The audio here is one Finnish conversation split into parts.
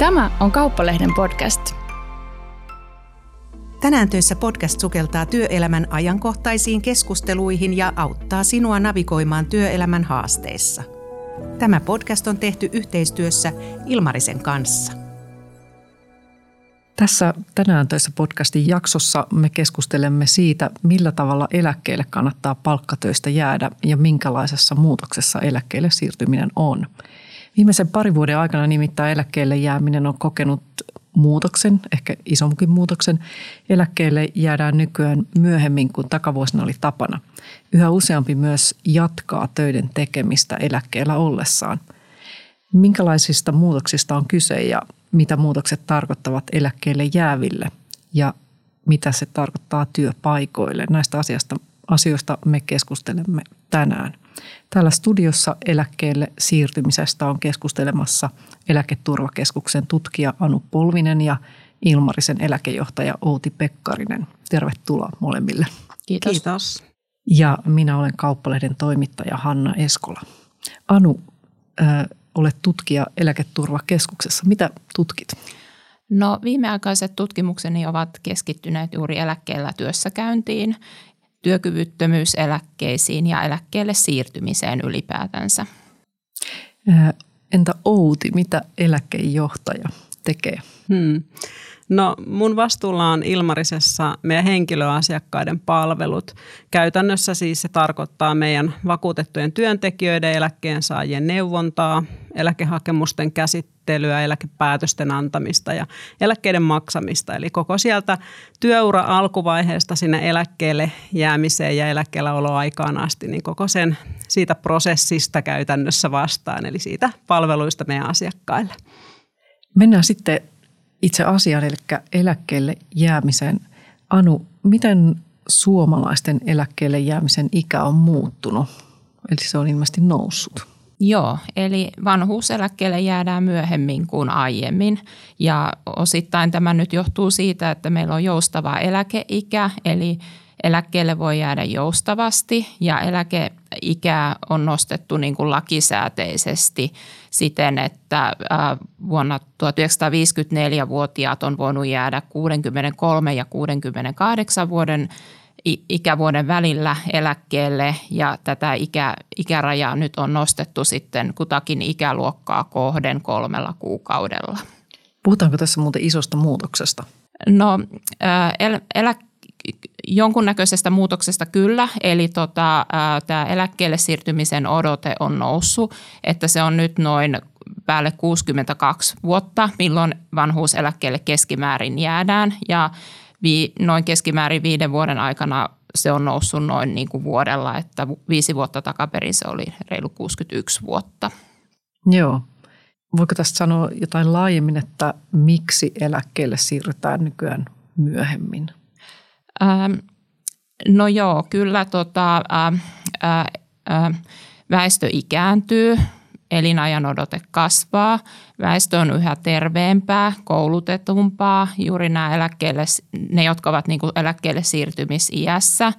Tämä on Kauppalehden podcast. Tänään töissä podcast sukeltaa työelämän ajankohtaisiin keskusteluihin ja auttaa sinua navigoimaan työelämän haasteissa. Tämä podcast on tehty yhteistyössä Ilmarisen kanssa. Tässä tänään töissä podcastin jaksossa me keskustelemme siitä, millä tavalla eläkkeelle kannattaa palkkatöistä jäädä ja minkälaisessa muutoksessa eläkkeelle siirtyminen on. Viimeisen parin vuoden aikana nimittäin eläkkeelle jääminen on kokenut muutoksen, ehkä isommin muutoksen. Eläkkeelle jäädään nykyään myöhemmin kuin takavuosina oli tapana. Yhä useampi myös jatkaa töiden tekemistä eläkkeellä ollessaan. Minkälaisista muutoksista on kyse ja mitä muutokset tarkoittavat eläkkeelle jääville ja mitä se tarkoittaa työpaikoille. Näistä asiasta, asioista me keskustelemme tänään. Täällä studiossa eläkkeelle siirtymisestä on keskustelemassa Eläketurvakeskuksen tutkija Anu Polvinen ja Ilmarisen eläkejohtaja Outi Pekkarinen. Tervetuloa molemmille. Kiitos. Kiitos. Ja minä olen Kauppalehden toimittaja Hanna Eskola. Anu, äh, olet tutkija Eläketurvakeskuksessa. Mitä tutkit? No viimeaikaiset tutkimukseni ovat keskittyneet juuri eläkkeellä työssäkäyntiin työkyvyttömyyseläkkeisiin ja eläkkeelle siirtymiseen ylipäätänsä. Entä Outi, mitä eläkejohtaja tekee? Hmm. No mun vastuulla on Ilmarisessa meidän henkilöasiakkaiden palvelut. Käytännössä siis se tarkoittaa meidän vakuutettujen työntekijöiden eläkkeensaajien neuvontaa, eläkehakemusten käsittelyä, eläkepäätösten antamista ja eläkkeiden maksamista. Eli koko sieltä työura alkuvaiheesta sinne eläkkeelle jäämiseen ja eläkkeellä oloaikaan asti, niin koko sen siitä prosessista käytännössä vastaan, eli siitä palveluista meidän asiakkaille. Mennään sitten itse asiaan, eli eläkkeelle jäämisen. Anu, miten suomalaisten eläkkeelle jäämisen ikä on muuttunut? Eli se on ilmeisesti noussut. Joo, eli vanhuuseläkkeelle jäädään myöhemmin kuin aiemmin. Ja osittain tämä nyt johtuu siitä, että meillä on joustava eläkeikä, eli eläkkeelle voi jäädä joustavasti ja eläkeikää on nostettu niin kuin lakisääteisesti siten, että vuonna 1954-vuotiaat on voinut jäädä 63 ja 68 vuoden ikävuoden välillä eläkkeelle ja tätä ikä, ikärajaa nyt on nostettu sitten kutakin ikäluokkaa kohden kolmella kuukaudella. Puhutaanko tässä muuten isosta muutoksesta? No el, elä, jonkunnäköisestä muutoksesta kyllä, eli tota, tämä eläkkeelle siirtymisen odote on noussut, että se on nyt noin päälle 62 vuotta, milloin vanhuuseläkkeelle keskimäärin jäädään ja vi, noin keskimäärin viiden vuoden aikana se on noussut noin niin kuin vuodella, että viisi vuotta takaperin se oli reilu 61 vuotta. Joo. Voiko tästä sanoa jotain laajemmin, että miksi eläkkeelle siirrytään nykyään myöhemmin? Ähm, no joo, kyllä tota, äh, äh, äh, väestö ikääntyy, elinajan odote kasvaa, väestö on yhä terveempää, koulutetumpaa, juuri nämä eläkkeelle, ne, jotka ovat niin kuin eläkkeelle siirtymisiässä.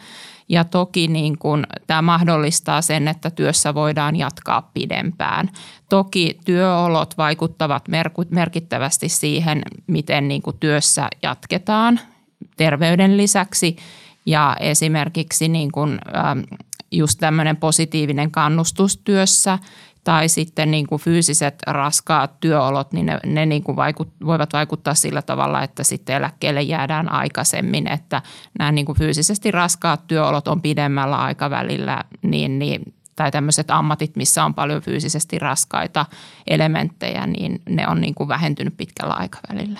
Ja toki niin kuin, tämä mahdollistaa sen, että työssä voidaan jatkaa pidempään. Toki työolot vaikuttavat merkittävästi siihen, miten niin kuin työssä jatketaan terveyden lisäksi. Ja esimerkiksi niin kuin, just tämmöinen positiivinen kannustus työssä tai sitten niin kuin fyysiset raskaat työolot, niin ne, ne niin kuin vaikut, voivat vaikuttaa sillä tavalla, että sitten eläkkeelle jäädään aikaisemmin, että nämä niin kuin fyysisesti raskaat työolot on pidemmällä aikavälillä, niin, niin tai tämmöiset ammatit, missä on paljon fyysisesti raskaita elementtejä, niin ne on niin kuin vähentynyt pitkällä aikavälillä.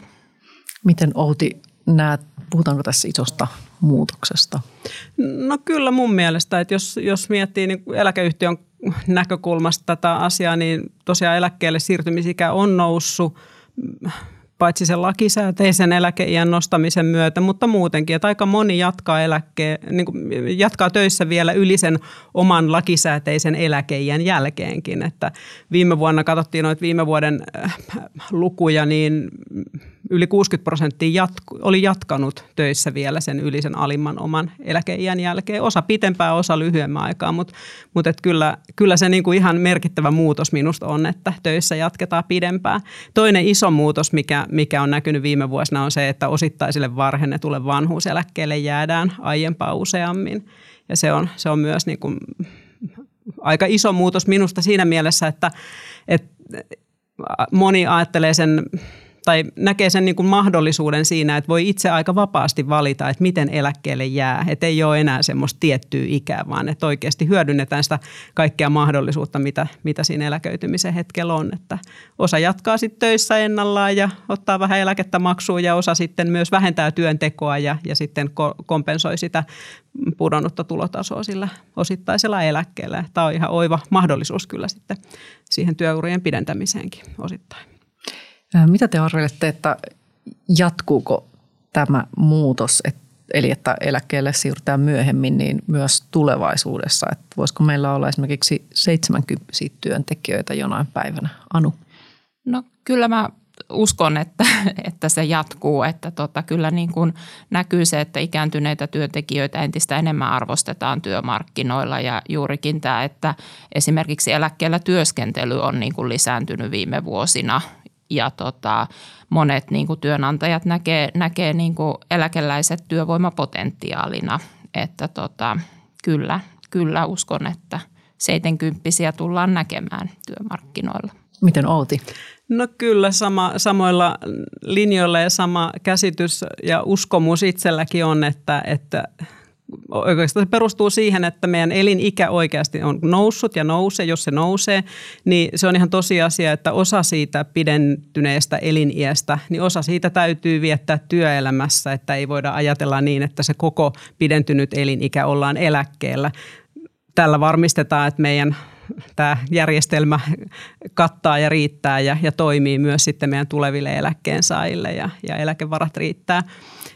Miten Outi näet, puhutaanko tässä isosta muutoksesta? No kyllä mun mielestä, että jos, jos miettii niin eläkeyhtiön näkökulmasta tätä asiaa, niin tosiaan eläkkeelle siirtymisikä on noussut paitsi sen lakisääteisen eläkeiän nostamisen myötä, mutta muutenkin, että aika moni jatkaa, eläkke, niin kuin, jatkaa töissä vielä yli sen oman lakisääteisen eläkeiän jälkeenkin. Että viime vuonna katsottiin noita viime vuoden äh, lukuja, niin yli 60 prosenttia jatku, oli jatkanut töissä vielä sen yli sen alimman oman eläkeiän jälkeen. Osa pitempää, osa lyhyemmän aikaa, mutta, mutta et kyllä, kyllä se niin kuin ihan merkittävä muutos minusta on, että töissä jatketaan pidempään. Toinen iso muutos, mikä, mikä on näkynyt viime vuosina, on se, että osittaisille varhennetulle vanhuuseläkkeelle jäädään aiempaa useammin. Ja se on, se on myös niin kuin aika iso muutos minusta siinä mielessä, että, että moni ajattelee sen tai näkee sen niin kuin mahdollisuuden siinä, että voi itse aika vapaasti valita, että miten eläkkeelle jää. Että ei ole enää semmoista tiettyä ikää, vaan että oikeasti hyödynnetään sitä kaikkea mahdollisuutta, mitä, mitä siinä eläköitymisen hetkellä on. Että osa jatkaa sitten töissä ennallaan ja ottaa vähän eläkettä maksuun ja osa sitten myös vähentää työntekoa ja, ja sitten kompensoi sitä pudonnutta tulotasoa sillä osittaisella eläkkeellä. Tämä on ihan oiva mahdollisuus kyllä sitten siihen työurien pidentämiseenkin osittain. Mitä te arvelette, että jatkuuko tämä muutos, eli että eläkkeelle siirrytään myöhemmin, niin myös tulevaisuudessa? Että voisiko meillä olla esimerkiksi 70 työntekijöitä jonain päivänä? Anu? No kyllä mä uskon, että, että se jatkuu, että tota, kyllä niin kuin näkyy se, että ikääntyneitä työntekijöitä entistä enemmän arvostetaan työmarkkinoilla ja juurikin tämä, että esimerkiksi eläkkeellä työskentely on niin kuin lisääntynyt viime vuosina ja tota, monet niin kuin työnantajat näkee, näkee niin kuin eläkeläiset työvoimapotentiaalina, että tota, kyllä, kyllä uskon, että 70 tullaan näkemään työmarkkinoilla. Miten Outi? No kyllä sama, samoilla linjoilla ja sama käsitys ja uskomus itselläkin on, että, että oikeastaan se perustuu siihen, että meidän elinikä oikeasti on noussut ja nousee. Jos se nousee, niin se on ihan tosiasia, että osa siitä pidentyneestä eliniästä, niin osa siitä täytyy viettää työelämässä, että ei voida ajatella niin, että se koko pidentynyt elinikä ollaan eläkkeellä. Tällä varmistetaan, että meidän tämä järjestelmä kattaa ja riittää ja, ja toimii myös sitten meidän tuleville eläkkeensaajille ja, ja eläkevarat riittää.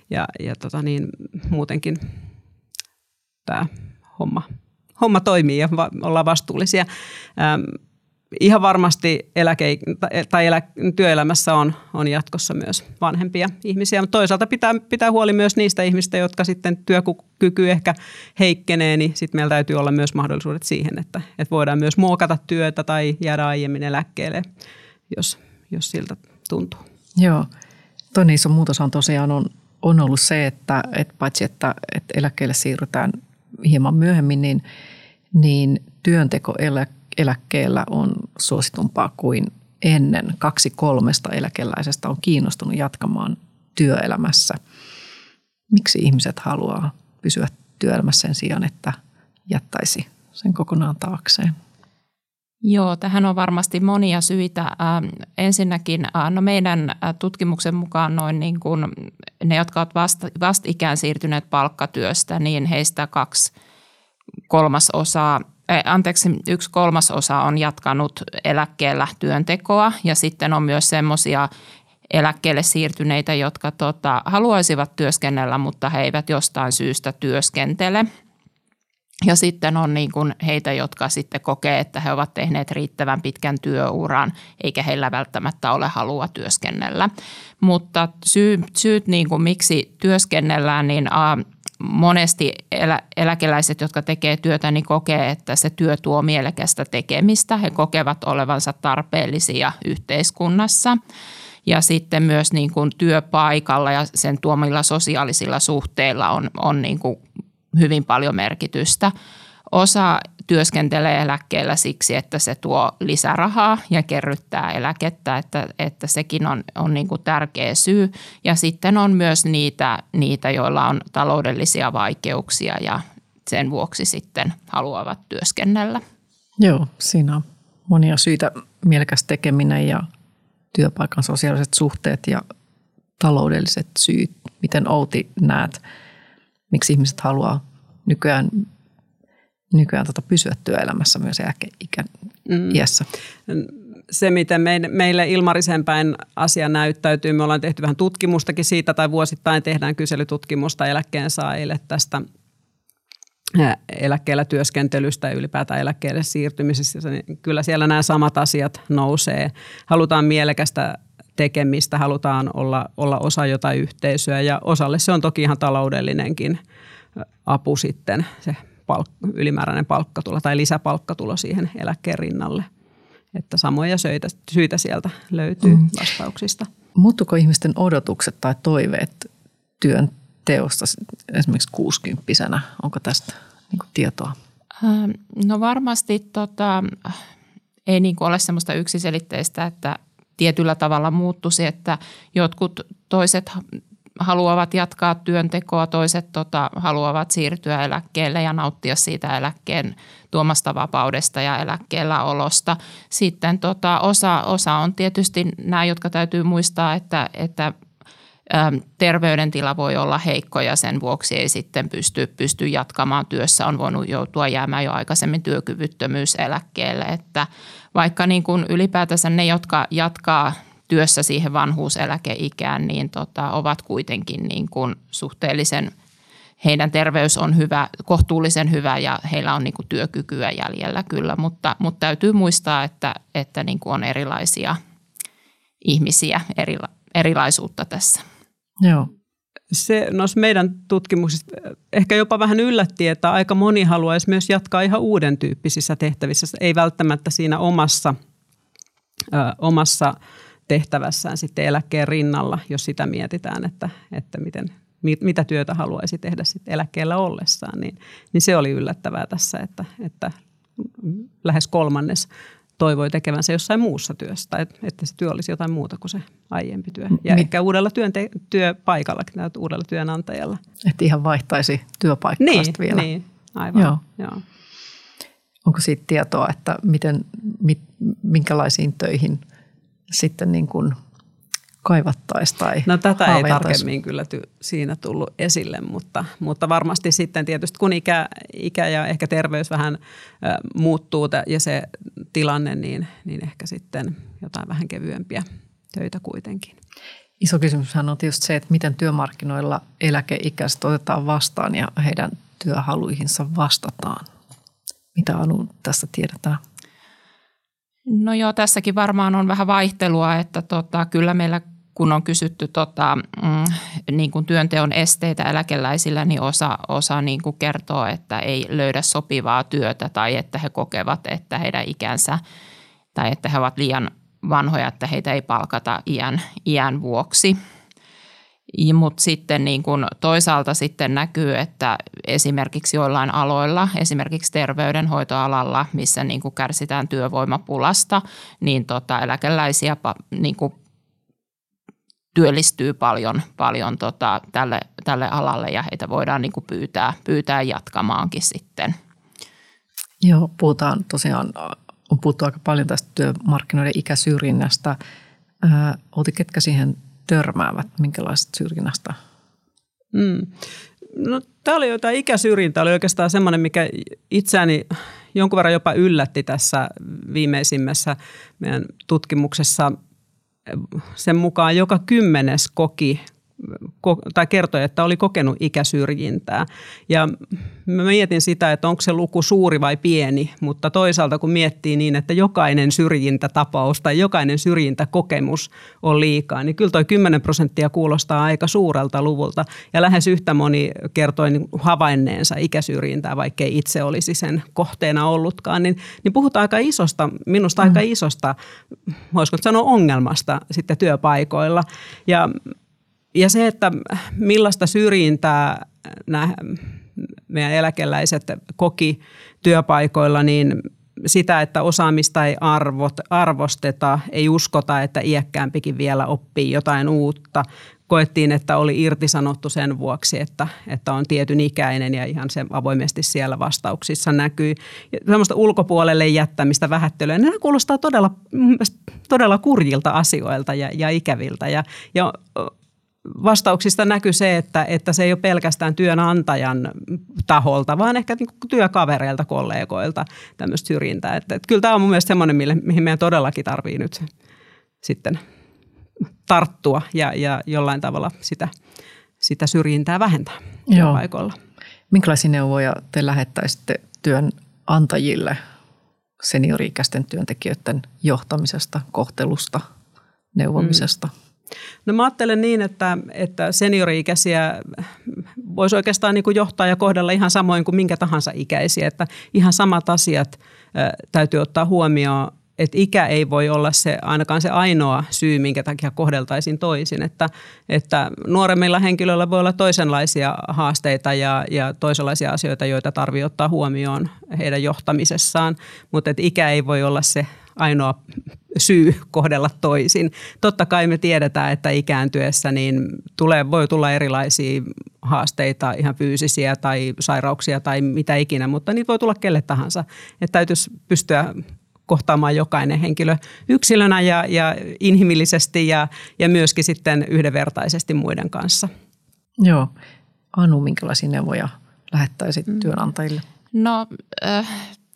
Ja, ja tota niin, muutenkin tämä homma, homma toimii ja va, ollaan vastuullisia. Ähm, ihan varmasti eläke, tai elä, työelämässä on, on jatkossa myös vanhempia ihmisiä, mutta toisaalta pitää, pitää huoli myös niistä ihmistä, jotka sitten työkyky ehkä heikkenee, niin sitten meillä täytyy olla myös mahdollisuudet siihen, että, että voidaan myös muokata työtä tai jäädä aiemmin eläkkeelle, jos, jos siltä tuntuu. Joo, toinen iso muutos on tosiaan on, on ollut se, että, että paitsi että, että eläkkeelle siirrytään hieman myöhemmin, niin, niin työnteko eläkkeellä on suositumpaa kuin ennen. Kaksi kolmesta eläkeläisestä on kiinnostunut jatkamaan työelämässä. Miksi ihmiset haluaa pysyä työelämässä sen sijaan, että jättäisi sen kokonaan taakseen? Joo, tähän on varmasti monia syitä. Ensinnäkin no meidän tutkimuksen mukaan noin niin kuin ne, jotka ovat vasta, vastikään siirtyneet palkkatyöstä, niin heistä kaksi kolmasosaa anteeksi, yksi kolmasosa on jatkanut eläkkeellä työntekoa ja sitten on myös semmoisia eläkkeelle siirtyneitä, jotka tota, haluaisivat työskennellä, mutta he eivät jostain syystä työskentele – ja sitten on niin kuin heitä, jotka sitten kokee, että he ovat tehneet riittävän pitkän työuran, eikä heillä välttämättä ole halua työskennellä. Mutta syy, syyt, niin kuin miksi työskennellään, niin monesti elä, eläkeläiset, jotka tekee työtä, niin kokee, että se työ tuo mielekästä tekemistä. He kokevat olevansa tarpeellisia yhteiskunnassa ja sitten myös niin kuin työpaikalla ja sen tuomilla sosiaalisilla suhteilla on, on niin kuin hyvin paljon merkitystä. Osa työskentelee eläkkeellä siksi, että se tuo lisärahaa ja kerryttää eläkettä, että, että sekin on, on niin kuin tärkeä syy. Ja sitten on myös niitä, niitä, joilla on taloudellisia vaikeuksia ja sen vuoksi sitten haluavat työskennellä. Joo, siinä on monia syitä, mielekäs tekeminen ja työpaikan sosiaaliset suhteet ja taloudelliset syyt. Miten Outi näet – miksi ihmiset haluaa nykyään, nykyään tota pysyä työelämässä myös ikä, mm. iässä. Se, miten meille Ilmarisen päin asia näyttäytyy, me ollaan tehty vähän tutkimustakin siitä, tai vuosittain tehdään kyselytutkimusta eläkkeensaajille tästä eläkkeellä työskentelystä ja ylipäätään eläkkeelle siirtymisestä. Niin kyllä siellä nämä samat asiat nousee. Halutaan mielekästä tekemistä, halutaan olla, olla osa jotain yhteisöä ja osalle se on toki ihan taloudellinenkin apu sitten, se palk- ylimääräinen palkkatulo tai lisäpalkkatulo siihen eläkkeen rinnalle. Että samoja syitä, syitä sieltä löytyy mm. vastauksista. Muuttuko ihmisten odotukset tai toiveet työn teosta esimerkiksi 60 Onko tästä niin tietoa? Ähm, no varmasti tota, ei niin ole sellaista yksiselitteistä, että tietyllä tavalla muuttuisi, että jotkut toiset haluavat jatkaa työntekoa, toiset tota, haluavat siirtyä eläkkeelle ja nauttia siitä eläkkeen tuomasta vapaudesta ja eläkkeellä olosta. Sitten tota, osa, osa on tietysti nämä, jotka täytyy muistaa, että, että terveydentila voi olla heikko ja sen vuoksi ei sitten pysty, pysty jatkamaan työssä. On voinut joutua jäämään jo aikaisemmin työkyvyttömyyseläkkeelle. Että vaikka niin kuin ylipäätänsä ne, jotka jatkaa työssä siihen vanhuuseläkeikään, niin tota, ovat kuitenkin niin kuin suhteellisen, heidän terveys on hyvä, kohtuullisen hyvä ja heillä on niin kuin työkykyä jäljellä kyllä, mutta, mutta täytyy muistaa, että, että niin kuin on erilaisia ihmisiä, erila, erilaisuutta tässä. Joo. Se no meidän tutkimuksista ehkä jopa vähän yllätti, että aika moni haluaisi myös jatkaa ihan uuden tyyppisissä tehtävissä. Ei välttämättä siinä omassa, ö, omassa tehtävässään sitten eläkkeen rinnalla, jos sitä mietitään, että, että miten, mitä työtä haluaisi tehdä sitten eläkkeellä ollessaan, niin, niin se oli yllättävää tässä, että, että lähes kolmannes toivoi tekevänsä jossain muussa työssä, tai että se työ olisi jotain muuta kuin se aiempi työ. Ja Mi- ehkä uudella työnte- työpaikalla, uudella työnantajalla. Että ihan vaihtaisi työpaikkaa niin, vielä. Niin, aivan. Joo. Joo. Onko siitä tietoa, että miten, mit, minkälaisiin töihin sitten niin kuin kaivattaisiin tai No tätä ei tarkemmin kyllä ty- siinä tullut esille, mutta, mutta varmasti sitten tietysti kun ikä, ikä ja ehkä terveys vähän ö, muuttuu ja se tilanne, niin, niin ehkä sitten jotain vähän kevyempiä töitä kuitenkin. Iso kysymyshän on tietysti se, että miten työmarkkinoilla eläkeikäiset otetaan vastaan ja heidän työhaluihinsa vastataan. Mitä Anu tästä tiedetään? No joo, tässäkin varmaan on vähän vaihtelua, että tota, kyllä meillä kun on kysytty tota, mm, niin kuin työnteon esteitä eläkeläisillä, niin osa, osa niin kuin kertoo, että ei löydä sopivaa työtä tai että he kokevat, että heidän ikänsä tai että he ovat liian vanhoja, että heitä ei palkata iän, iän vuoksi. Mutta sitten niin kun toisaalta sitten näkyy, että esimerkiksi joillain aloilla, esimerkiksi terveydenhoitoalalla, missä niin kärsitään työvoimapulasta, niin tota, eläkeläisiä niin työllistyy paljon, paljon tota, tälle, tälle alalle ja heitä voidaan niin kuin pyytää, pyytää jatkamaankin sitten. Joo, puhutaan tosiaan, on puhuttu aika paljon tästä työmarkkinoiden ikäsyrjinnästä. Outi, ketkä siihen törmäävät, minkälaista syrjinnästä? Mm. No, tämä oli jotain ikäsyrjintä, oli oikeastaan semmoinen, mikä itseäni jonkun verran jopa yllätti tässä viimeisimmässä meidän tutkimuksessa – sen mukaan joka kymmenes koki tai kertoi, että oli kokenut ikäsyrjintää. Ja mä mietin sitä, että onko se luku suuri vai pieni, mutta toisaalta kun miettii niin, että jokainen syrjintätapaus tai jokainen syrjintäkokemus on liikaa, niin kyllä toi 10 prosenttia kuulostaa aika suurelta luvulta. Ja lähes yhtä moni kertoi niin havainneensa ikäsyrjintää, vaikkei itse olisi sen kohteena ollutkaan. Niin, niin puhutaan aika isosta, minusta aika mm. isosta, voisiko sanoa ongelmasta sitten työpaikoilla. Ja ja se, että millaista syrjintää nämä meidän eläkeläiset koki työpaikoilla, niin sitä, että osaamista ei arvot, arvosteta, ei uskota, että iäkkäämpikin vielä oppii jotain uutta. Koettiin, että oli irtisanottu sen vuoksi, että, että on tietyn ikäinen ja ihan se avoimesti siellä vastauksissa näkyy. Ja semmoista ulkopuolelle jättämistä, vähättelyä, nämä kuulostaa todella, todella kurjilta asioilta ja, ja ikäviltä. Ja, ja vastauksista näkyy se, että, että se ei ole pelkästään työnantajan taholta, vaan ehkä niin työkavereilta, kollegoilta tämmöistä syrjintää. Että, että kyllä tämä on mun mielestä semmoinen, mihin meidän todellakin tarvii nyt sitten tarttua ja, ja jollain tavalla sitä, sitä syrjintää vähentää Joo. työpaikoilla. Minkälaisia neuvoja te lähettäisitte työnantajille seniori-ikäisten työntekijöiden johtamisesta, kohtelusta, neuvomisesta? Mm. No mä ajattelen niin, että, että seniori-ikäisiä voisi oikeastaan niin kuin johtaa ja kohdella ihan samoin kuin minkä tahansa ikäisiä. Että ihan samat asiat täytyy ottaa huomioon että ikä ei voi olla se ainakaan se ainoa syy, minkä takia kohdeltaisiin toisin. Että, että nuoremmilla henkilöillä voi olla toisenlaisia haasteita ja, ja toisenlaisia asioita, joita tarvitsee ottaa huomioon heidän johtamisessaan, mutta että ikä ei voi olla se ainoa syy kohdella toisin. Totta kai me tiedetään, että ikääntyessä niin tulee, voi tulla erilaisia haasteita, ihan fyysisiä tai sairauksia tai mitä ikinä, mutta niitä voi tulla kelle tahansa. Että täytyisi pystyä kohtaamaan jokainen henkilö yksilönä ja, ja inhimillisesti ja, ja myöskin sitten yhdenvertaisesti muiden kanssa. Joo. Anu, minkälaisia neuvoja lähettäisit mm. työnantajille? No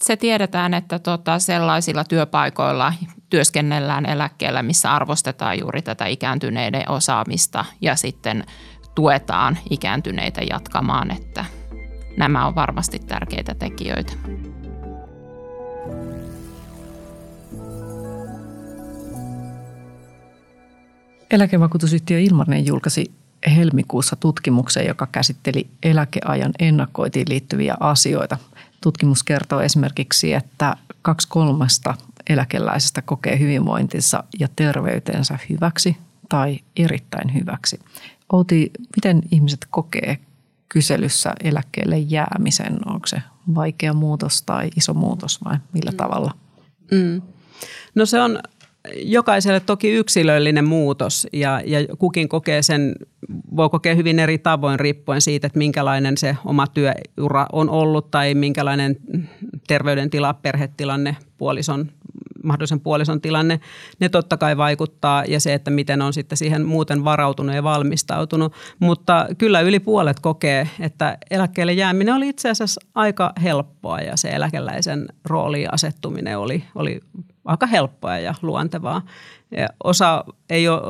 se tiedetään, että tota, sellaisilla työpaikoilla työskennellään eläkkeellä, missä arvostetaan juuri tätä ikääntyneiden osaamista ja sitten tuetaan ikääntyneitä jatkamaan, että nämä on varmasti tärkeitä tekijöitä. Eläkevakuutusyhtiö Ilmarinen julkaisi helmikuussa tutkimuksen, joka käsitteli eläkeajan ennakkoitiin liittyviä asioita. Tutkimus kertoo esimerkiksi, että kaksi kolmesta eläkeläisestä kokee hyvinvointinsa ja terveytensä hyväksi tai erittäin hyväksi. Outi, miten ihmiset kokee kyselyssä eläkkeelle jäämisen? Onko se vaikea muutos tai iso muutos vai millä tavalla? Mm. No se on jokaiselle toki yksilöllinen muutos ja, ja kukin kokee sen, voi kokea hyvin eri tavoin riippuen siitä, että minkälainen se oma työura on ollut tai minkälainen terveydentila, perhetilanne, puolison, mahdollisen puolison tilanne, ne totta kai vaikuttaa ja se, että miten on sitten siihen muuten varautunut ja valmistautunut. Mutta kyllä yli puolet kokee, että eläkkeelle jääminen oli itse asiassa aika helppoa ja se eläkeläisen rooliin asettuminen oli, oli aika helppoa ja luontevaa. Ja osa ei ole,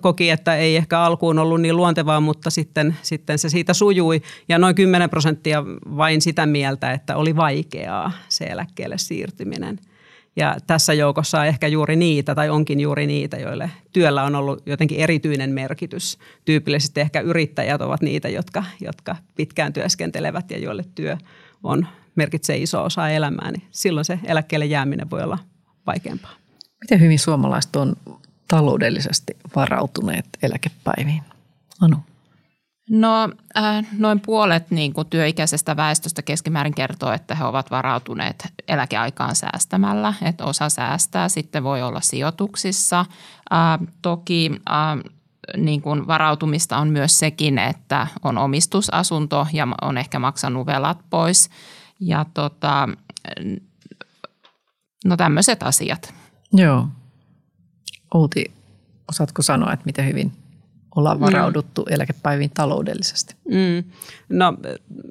koki, että ei ehkä alkuun ollut niin luontevaa, mutta sitten, sitten se siitä sujui. Ja noin 10 prosenttia vain sitä mieltä, että oli vaikeaa se eläkkeelle siirtyminen. Ja tässä joukossa on ehkä juuri niitä, tai onkin juuri niitä, joille työllä on ollut jotenkin erityinen merkitys. Tyypillisesti ehkä yrittäjät ovat niitä, jotka, jotka pitkään työskentelevät ja joille työ on, merkitsee iso osa elämää. Niin silloin se eläkkeelle jääminen voi olla vaikeampaa. Miten hyvin suomalaiset on taloudellisesti varautuneet eläkepäiviin? Anu. No äh, noin puolet niin kuin työikäisestä väestöstä keskimäärin kertoo, että he ovat varautuneet eläkeaikaan säästämällä. Että osa säästää, sitten voi olla sijoituksissa. Äh, toki äh, niin kuin varautumista on myös sekin, että on omistusasunto ja on ehkä maksanut velat pois. Ja tota, No tämmöiset asiat. Joo. Outi, osaatko sanoa, että miten hyvin ollaan varauduttu mm. eläkepäiviin taloudellisesti? Mm. No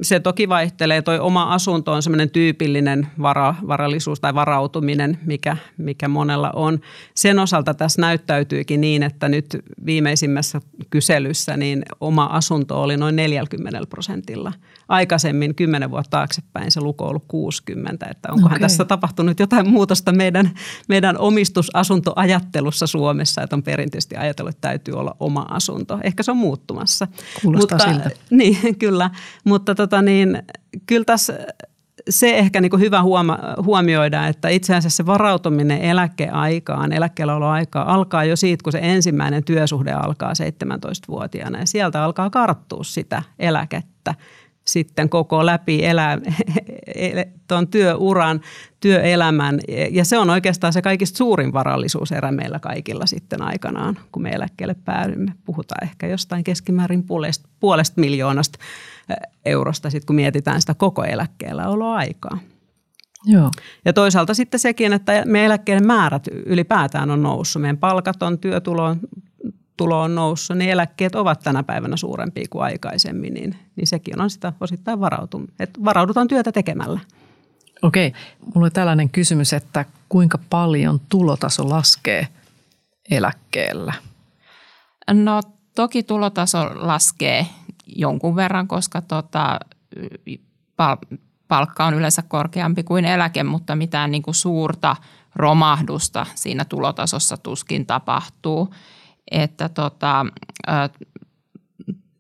se toki vaihtelee. Toi oma asunto on semmoinen tyypillinen vara, varallisuus tai varautuminen, mikä, mikä monella on. Sen osalta tässä näyttäytyykin niin, että nyt viimeisimmässä kyselyssä niin oma asunto oli noin 40 prosentilla. Aikaisemmin kymmenen vuotta taaksepäin se luku on ollut 60. Että onkohan okay. tässä tapahtunut jotain muutosta meidän, meidän omistusasuntoajattelussa Suomessa, että on perinteisesti ajatellut, että täytyy olla oma asunto. Ehkä se on muuttumassa. Kuulostaa Mutta, siltä. Niin, kyllä. Mutta tota niin, kyllä tässä se ehkä niin hyvä huoma, huomioida, että itse asiassa se varautuminen eläkeaikaan, eläkkeelläoloaikaa alkaa jo siitä, kun se ensimmäinen työsuhde alkaa 17-vuotiaana ja sieltä alkaa karttua sitä eläkettä sitten koko läpi elää tuon työuran, työelämän. Ja se on oikeastaan se kaikista suurin varallisuuserä meillä kaikilla sitten aikanaan, kun me eläkkeelle päädymme. Puhutaan ehkä jostain keskimäärin puolesta, puolesta miljoonasta eurosta, sit kun mietitään sitä koko eläkkeellä oloaikaa. Joo. Ja toisaalta sitten sekin, että meidän eläkkeiden määrät ylipäätään on noussut. Meidän palkat on, työtulo on tulo on noussut, niin eläkkeet ovat tänä päivänä suurempia kuin aikaisemmin, niin, niin sekin on sitä osittain varautu, että varaudutaan työtä tekemällä. Okei, mulla on tällainen kysymys, että kuinka paljon tulotaso laskee eläkkeellä? No toki tulotaso laskee jonkun verran, koska tota, pal- palkka on yleensä korkeampi kuin eläke, mutta mitään niin kuin suurta romahdusta siinä tulotasossa tuskin tapahtuu. Että tota,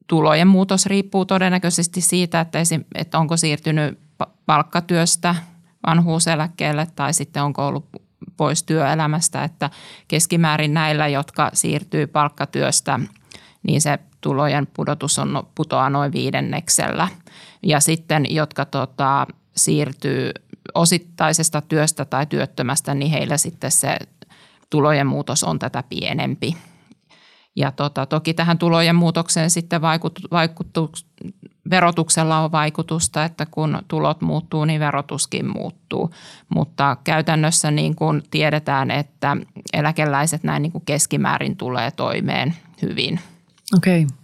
tulojen muutos riippuu todennäköisesti siitä, että, esim, että onko siirtynyt palkkatyöstä vanhuuseläkkeelle tai sitten onko ollut pois työelämästä, että keskimäärin näillä, jotka siirtyy palkkatyöstä, niin se tulojen pudotus on no, putoaa noin viidenneksellä. Ja sitten, jotka tota, siirtyy osittaisesta työstä tai työttömästä, niin heillä sitten se tulojen muutos on tätä pienempi. Ja tota, toki tähän tulojen muutokseen sitten vaikut, vaikuttu, verotuksella on vaikutusta, että kun tulot muuttuu, niin verotuskin muuttuu. Mutta käytännössä niin kuin tiedetään, että eläkeläiset näin niin kuin keskimäärin tulee toimeen hyvin. Okei. Okay.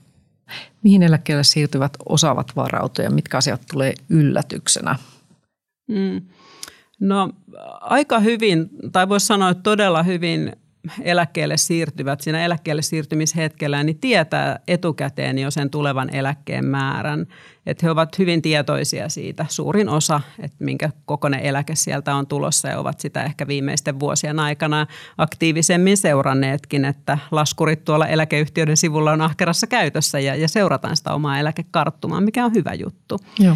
Mihin eläkkeelle siirtyvät osaavat varautua ja mitkä asiat tulee yllätyksenä? Mm. No aika hyvin, tai voisi sanoa että todella hyvin eläkkeelle siirtyvät siinä eläkkeelle siirtymishetkellä, niin tietää etukäteen jo sen tulevan eläkkeen määrän. Että he ovat hyvin tietoisia siitä, suurin osa, että minkä kokoinen eläke sieltä on tulossa ja ovat sitä ehkä viimeisten vuosien aikana aktiivisemmin seuranneetkin, että laskurit tuolla eläkeyhtiöiden sivulla on ahkerassa käytössä ja, ja seurataan sitä omaa eläkekarttumaa, mikä on hyvä juttu. Joo.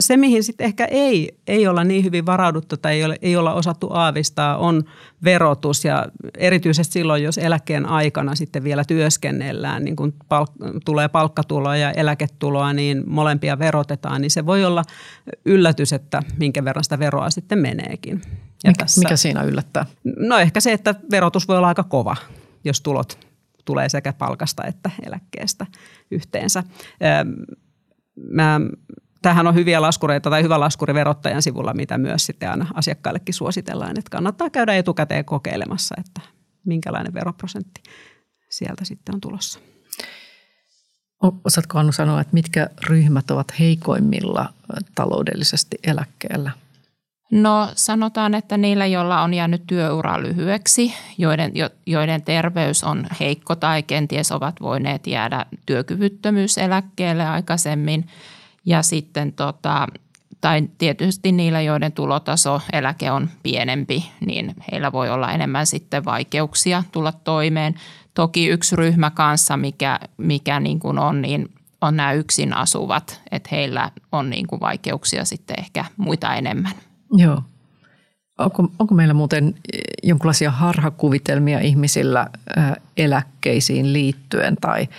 Se, mihin sitten ehkä ei, ei olla niin hyvin varauduttu tai ei, ole, ei olla osattu aavistaa, on verotus ja erityisesti silloin, jos eläkkeen aikana sitten vielä työskennellään, niin kun palk- tulee palkkatuloa ja eläketuloa, niin molempia verotetaan, niin se voi olla yllätys, että minkä verran sitä veroa sitten meneekin. Ja mikä, tässä, mikä siinä yllättää? No ehkä se, että verotus voi olla aika kova, jos tulot tulee sekä palkasta että eläkkeestä yhteensä. Mä Tähän on hyviä laskureita tai hyvä laskuri verottajan sivulla, mitä myös sitten aina asiakkaillekin suositellaan, että kannattaa käydä etukäteen kokeilemassa, että minkälainen veroprosentti sieltä sitten on tulossa. Osaatko Annu sanoa, että mitkä ryhmät ovat heikoimmilla taloudellisesti eläkkeellä? No sanotaan, että niillä, joilla on jäänyt työura lyhyeksi, joiden, joiden terveys on heikko tai kenties ovat voineet jäädä työkyvyttömyyseläkkeelle aikaisemmin – ja sitten tota, tai tietysti niillä, joiden tulotaso eläke on pienempi, niin heillä voi olla enemmän sitten vaikeuksia tulla toimeen. Toki yksi ryhmä kanssa, mikä, mikä niin kuin on, niin on nämä yksin asuvat, että heillä on niin kuin vaikeuksia sitten ehkä muita enemmän. Joo. Onko, onko meillä muuten jonkinlaisia harhakuvitelmia ihmisillä eläkkeisiin liittyen tai –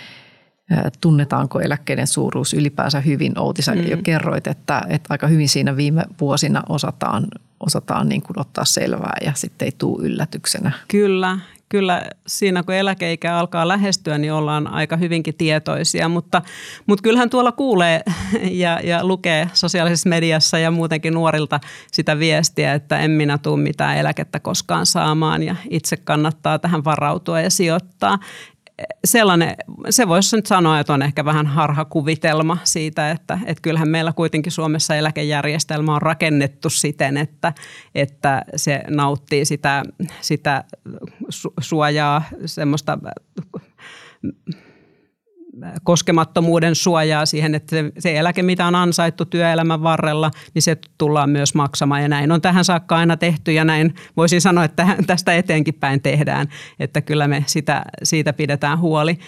tunnetaanko eläkkeiden suuruus ylipäänsä hyvin. Outisa mm. jo kerroit, että, että aika hyvin siinä viime vuosina osataan, osataan niin kuin ottaa selvää ja sitten ei tule yllätyksenä. Kyllä, kyllä siinä kun eläkeikä alkaa lähestyä, niin ollaan aika hyvinkin tietoisia, mutta, mutta kyllähän tuolla kuulee ja, ja lukee sosiaalisessa mediassa ja muutenkin nuorilta sitä viestiä, että en minä tule mitään eläkettä koskaan saamaan ja itse kannattaa tähän varautua ja sijoittaa sellainen, se voisi nyt sanoa, että on ehkä vähän harhakuvitelma siitä, että, että kyllähän meillä kuitenkin Suomessa eläkejärjestelmä on rakennettu siten, että, että se nauttii sitä, sitä suojaa, semmoista koskemattomuuden suojaa siihen, että se, eläke, mitä on ansaittu työelämän varrella, niin se tullaan myös maksamaan. Ja näin on tähän saakka aina tehty ja näin voisin sanoa, että tästä eteenkin päin tehdään, että kyllä me sitä, siitä pidetään huoli.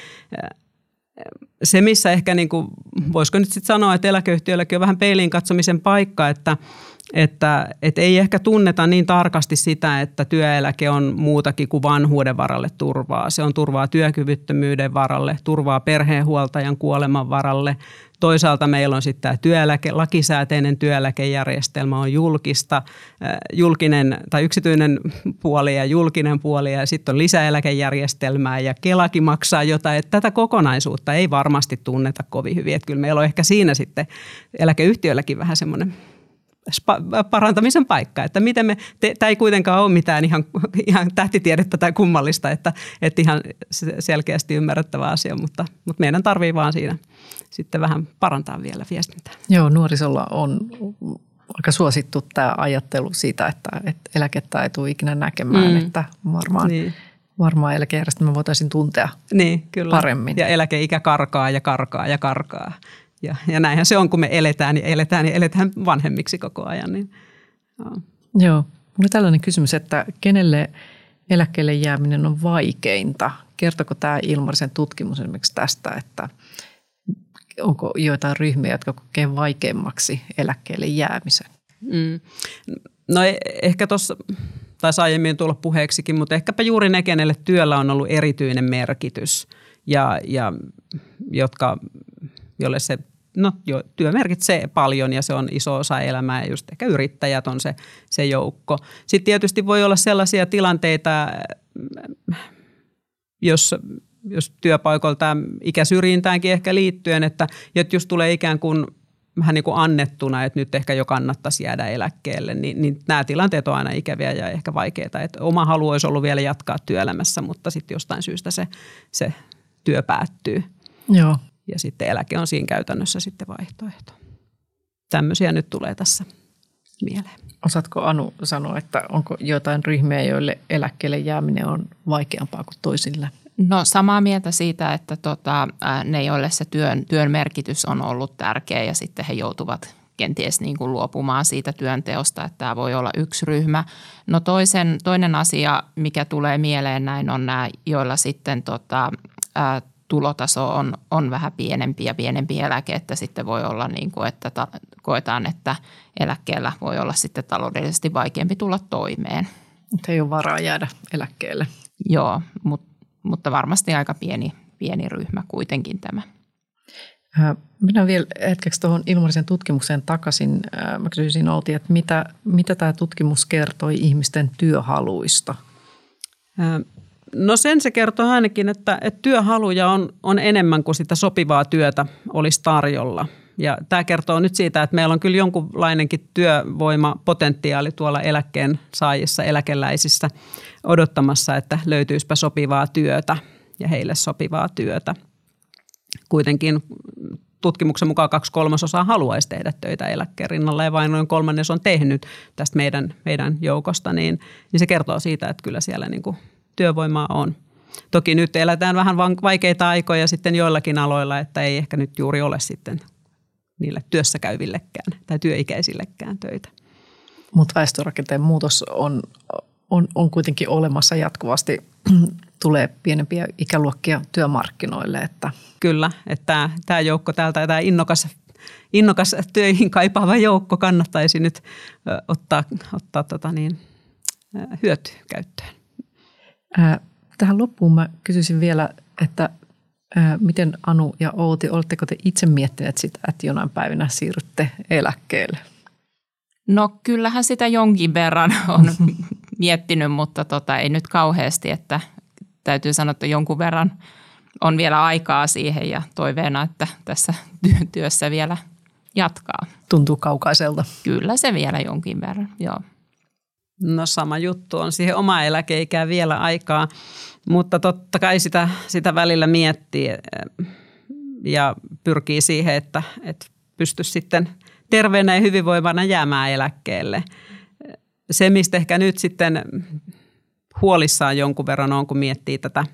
Se, missä ehkä, niin kuin, voisiko nyt sitten sanoa, että eläkeyhtiölläkin on vähän peiliin katsomisen paikka, että – että, että ei ehkä tunneta niin tarkasti sitä, että työeläke on muutakin kuin vanhuuden varalle turvaa. Se on turvaa työkyvyttömyyden varalle, turvaa perheenhuoltajan kuoleman varalle. Toisaalta meillä on sitten tämä työeläke, lakisääteinen työeläkejärjestelmä on julkista, julkinen tai yksityinen puoli ja julkinen puoli ja sitten on lisäeläkejärjestelmää ja Kelakin maksaa jotain. Että tätä kokonaisuutta ei varmasti tunneta kovin hyvin. Että kyllä meillä on ehkä siinä sitten eläkeyhtiöilläkin vähän semmoinen parantamisen paikka. Että miten me, tämä ei kuitenkaan ole mitään ihan, ihan tähtitiedettä tai kummallista, että, että ihan selkeästi ymmärrettävä asia, mutta, mutta meidän tarvii vaan siinä sitten vähän parantaa vielä viestintää. Joo, nuorisolla on aika suosittu tämä ajattelu siitä, että, että eläkettä ei tule ikinä näkemään, mm. että varmaan niin varmaan eläkejärjestelmä voitaisiin tuntea niin, kyllä. paremmin. Ja eläkeikä karkaa ja karkaa ja karkaa. Ja, ja näinhän se on, kun me eletään ja eletään ja eletään vanhemmiksi koko ajan. Niin, joo. joo. Mulla tällainen kysymys, että kenelle eläkkeelle jääminen on vaikeinta? Kertoko tämä Ilmarisen tutkimus esimerkiksi tästä, että onko joitain ryhmiä, jotka kokee vaikeammaksi eläkkeelle jäämisen? Mm. No e- ehkä tuossa taisi aiemmin tulla puheeksikin, mutta ehkäpä juuri ne, kenelle työllä on ollut erityinen merkitys ja, ja jotka, jolle se no, jo, työ merkitsee paljon ja se on iso osa elämää ja just ehkä yrittäjät on se, se joukko. Sitten tietysti voi olla sellaisia tilanteita, jos, jos työpaikoilta ikäsyrjintäänkin ehkä liittyen, että jos tulee ikään kuin vähän niin kuin annettuna, että nyt ehkä jo kannattaisi jäädä eläkkeelle, niin, niin nämä tilanteet on aina ikäviä ja ehkä vaikeita. Että oma halu olisi ollut vielä jatkaa työelämässä, mutta sitten jostain syystä se, se työ päättyy. Joo. Ja sitten eläke on siinä käytännössä sitten vaihtoehto. Tämmöisiä nyt tulee tässä mieleen. Osaatko Anu sanoa, että onko jotain ryhmiä, joille eläkkeelle jääminen on vaikeampaa kuin toisille? No samaa mieltä siitä, että tota, ne, joille se työn, työn merkitys on ollut tärkeä ja sitten he joutuvat kenties niin kuin luopumaan siitä työnteosta, että tämä voi olla yksi ryhmä. No toisen, toinen asia, mikä tulee mieleen näin, on nämä, joilla sitten tota, ää, tulotaso on, on vähän pienempi ja pienempi eläke, että sitten voi olla niin kuin, että ta, koetaan, että eläkkeellä voi olla sitten taloudellisesti vaikeampi tulla toimeen. Mutta ei ole varaa jäädä eläkkeelle. Joo, mutta mutta varmasti aika pieni, pieni ryhmä kuitenkin tämä. Minä vielä hetkeksi tuohon ilmarisen tutkimukseen takaisin. Mä kysyisin Outi, että mitä, mitä tämä tutkimus kertoi ihmisten työhaluista? No sen se kertoo ainakin, että, että työhaluja on, on enemmän kuin sitä sopivaa työtä olisi tarjolla. Ja tämä kertoo nyt siitä, että meillä on kyllä jonkunlainenkin työvoimapotentiaali tuolla eläkkeen saajissa, eläkeläisissä odottamassa, että löytyisipä sopivaa työtä ja heille sopivaa työtä. Kuitenkin tutkimuksen mukaan kaksi kolmasosaa haluaisi tehdä töitä eläkkeen rinnalla ja vain noin kolmannes on tehnyt tästä meidän, meidän joukosta, niin, niin se kertoo siitä, että kyllä siellä niin kuin työvoimaa on. Toki nyt eletään vähän vaikeita aikoja sitten joillakin aloilla, että ei ehkä nyt juuri ole sitten niille työssä käyvillekään tai työikäisillekään töitä. Mutta väestörakenteen muutos on, on, on kuitenkin olemassa jatkuvasti. Tulee pienempiä ikäluokkia työmarkkinoille. Että. Kyllä, että tämä joukko täältä, tämä innokas, innokas töihin kaipaava joukko kannattaisi nyt ottaa, ottaa tota niin, hyöty Tähän loppuun mä kysyisin vielä, että Miten Anu ja Outi, oletteko te itse miettineet sitä, että jonain päivänä siirrytte eläkkeelle? No kyllähän sitä jonkin verran on miettinyt, mutta tota, ei nyt kauheasti, että täytyy sanoa, että jonkun verran on vielä aikaa siihen ja toiveena, että tässä työssä vielä jatkaa. Tuntuu kaukaiselta. Kyllä se vielä jonkin verran, joo. No sama juttu on siihen oma eläkeikään vielä aikaa, mutta totta kai sitä, sitä välillä miettii eh, ja pyrkii siihen, että, että pystyisi sitten terveenä ja hyvinvoivana jäämään eläkkeelle. Se, mistä ehkä nyt sitten huolissaan jonkun verran on, kun miettii tätä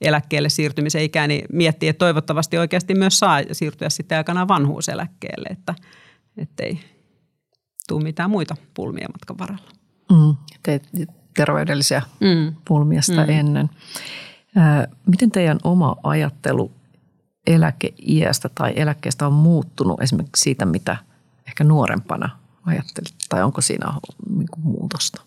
eläkkeelle siirtymisen ikää, niin miettii, että toivottavasti oikeasti myös saa siirtyä sitten aikanaan vanhuuseläkkeelle, että ei tule mitään muita pulmia matkan varrella. Mm, teet terveydellisiä mm. pulmia sitä mm. ennen. Ää, miten teidän oma ajattelu eläkeiästä tai eläkkeestä on muuttunut esimerkiksi siitä, mitä ehkä nuorempana ajattelit, tai onko siinä niin muutosta?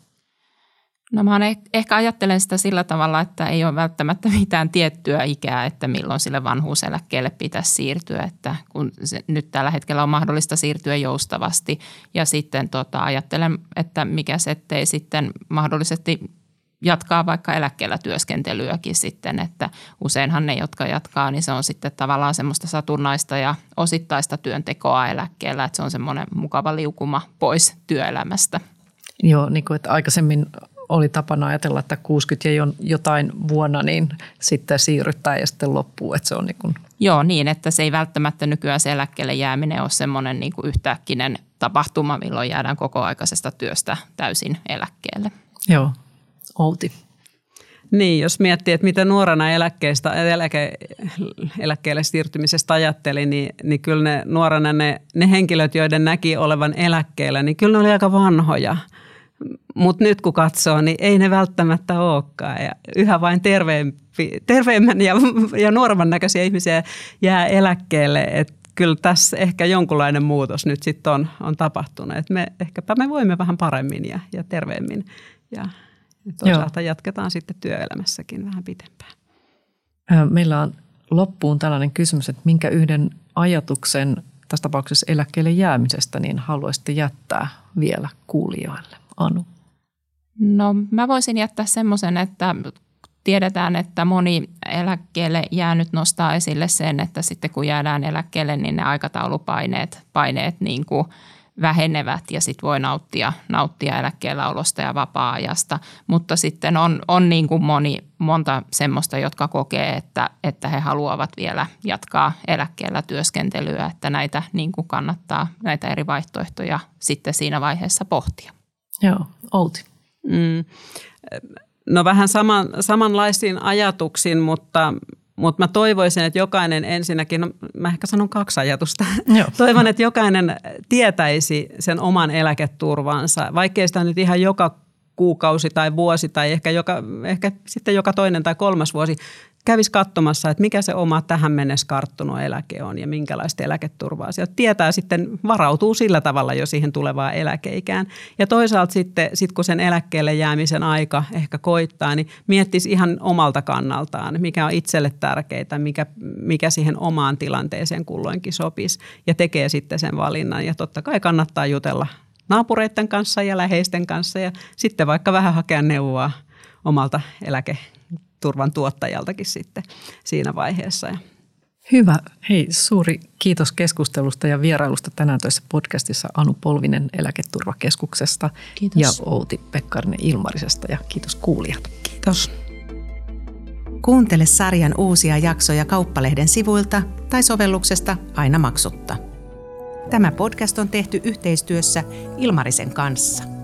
No mä eh- ehkä ajattelen sitä sillä tavalla, että ei ole välttämättä mitään tiettyä ikää, että milloin sille vanhuuseläkkeelle pitäisi siirtyä, että kun se nyt tällä hetkellä on mahdollista siirtyä joustavasti ja sitten tota, ajattelen, että mikä se ettei sitten mahdollisesti jatkaa vaikka eläkkeellä työskentelyäkin sitten, että useinhan ne, jotka jatkaa, niin se on sitten tavallaan semmoista satunnaista ja osittaista työntekoa eläkkeellä, että se on semmoinen mukava liukuma pois työelämästä. Joo, niin kuin että aikaisemmin oli tapana ajatella, että 60 ja jotain vuonna, niin sitten siirryttää ja sitten loppuu, että se on niin kuin... Joo, niin, että se ei välttämättä nykyään se eläkkeelle jääminen ole semmoinen niin kuin yhtäkkinen tapahtuma, milloin jäädään kokoaikaisesta työstä täysin eläkkeelle. Joo, Outi. Niin, jos miettii, että mitä nuorena eläkkeestä, eläke, eläkkeelle siirtymisestä ajatteli, niin, niin kyllä ne nuorena ne, ne henkilöt, joiden näki olevan eläkkeellä, niin kyllä ne oli aika vanhoja – Mutta nyt kun katsoo, niin ei ne välttämättä olekaan. Ja yhä vain terveempi, terveemmän ja, ja nuoremman näköisiä ihmisiä jää eläkkeelle. Et kyllä tässä ehkä jonkunlainen muutos nyt sitten on, on tapahtunut. Et me, ehkäpä me voimme vähän paremmin ja, ja terveemmin. Ja toisaalta Joo. jatketaan sitten työelämässäkin vähän pitempään. Meillä on loppuun tällainen kysymys, että minkä yhden ajatuksen tässä tapauksessa eläkkeelle jäämisestä niin haluaisitte jättää vielä kuulijoille? Anu. No mä voisin jättää semmoisen, että tiedetään, että moni eläkkeelle jäänyt nostaa esille sen, että sitten kun jäädään eläkkeelle, niin ne aikataulupaineet paineet niin kuin vähenevät ja sitten voi nauttia, nauttia eläkkeellä olosta ja vapaa-ajasta. Mutta sitten on, on niin kuin moni, monta semmoista, jotka kokee, että, että he haluavat vielä jatkaa eläkkeellä työskentelyä, että näitä niin kuin kannattaa näitä eri vaihtoehtoja sitten siinä vaiheessa pohtia. Joo, Outi. Mm. No vähän saman, samanlaisiin ajatuksiin, mutta, mutta mä toivoisin, että jokainen ensinnäkin, no mä ehkä sanon kaksi ajatusta. Joo. Toivon, että jokainen tietäisi sen oman eläketurvansa, vaikkei sitä nyt ihan joka kuukausi tai vuosi tai ehkä, joka, ehkä sitten joka toinen tai kolmas vuosi kävisi katsomassa, että mikä se oma tähän mennessä karttunut eläke on ja minkälaista eläketurvaa sieltä tietää sitten, varautuu sillä tavalla jo siihen tulevaan eläkeikään. Ja toisaalta sitten, sit kun sen eläkkeelle jäämisen aika ehkä koittaa, niin miettisi ihan omalta kannaltaan, mikä on itselle tärkeää, mikä, mikä siihen omaan tilanteeseen kulloinkin sopisi ja tekee sitten sen valinnan. Ja totta kai kannattaa jutella naapureiden kanssa ja läheisten kanssa ja sitten vaikka vähän hakea neuvoa omalta eläke turvan tuottajaltakin sitten siinä vaiheessa. Hyvä. Hei, suuri kiitos keskustelusta ja vierailusta tänään toisessa podcastissa Anu Polvinen Eläketurvakeskuksesta kiitos. ja Outi Pekkarinen Ilmarisesta ja kiitos kuulijat. Kiitos. Kuuntele sarjan uusia jaksoja Kauppalehden sivuilta tai sovelluksesta aina maksutta. Tämä podcast on tehty yhteistyössä Ilmarisen kanssa.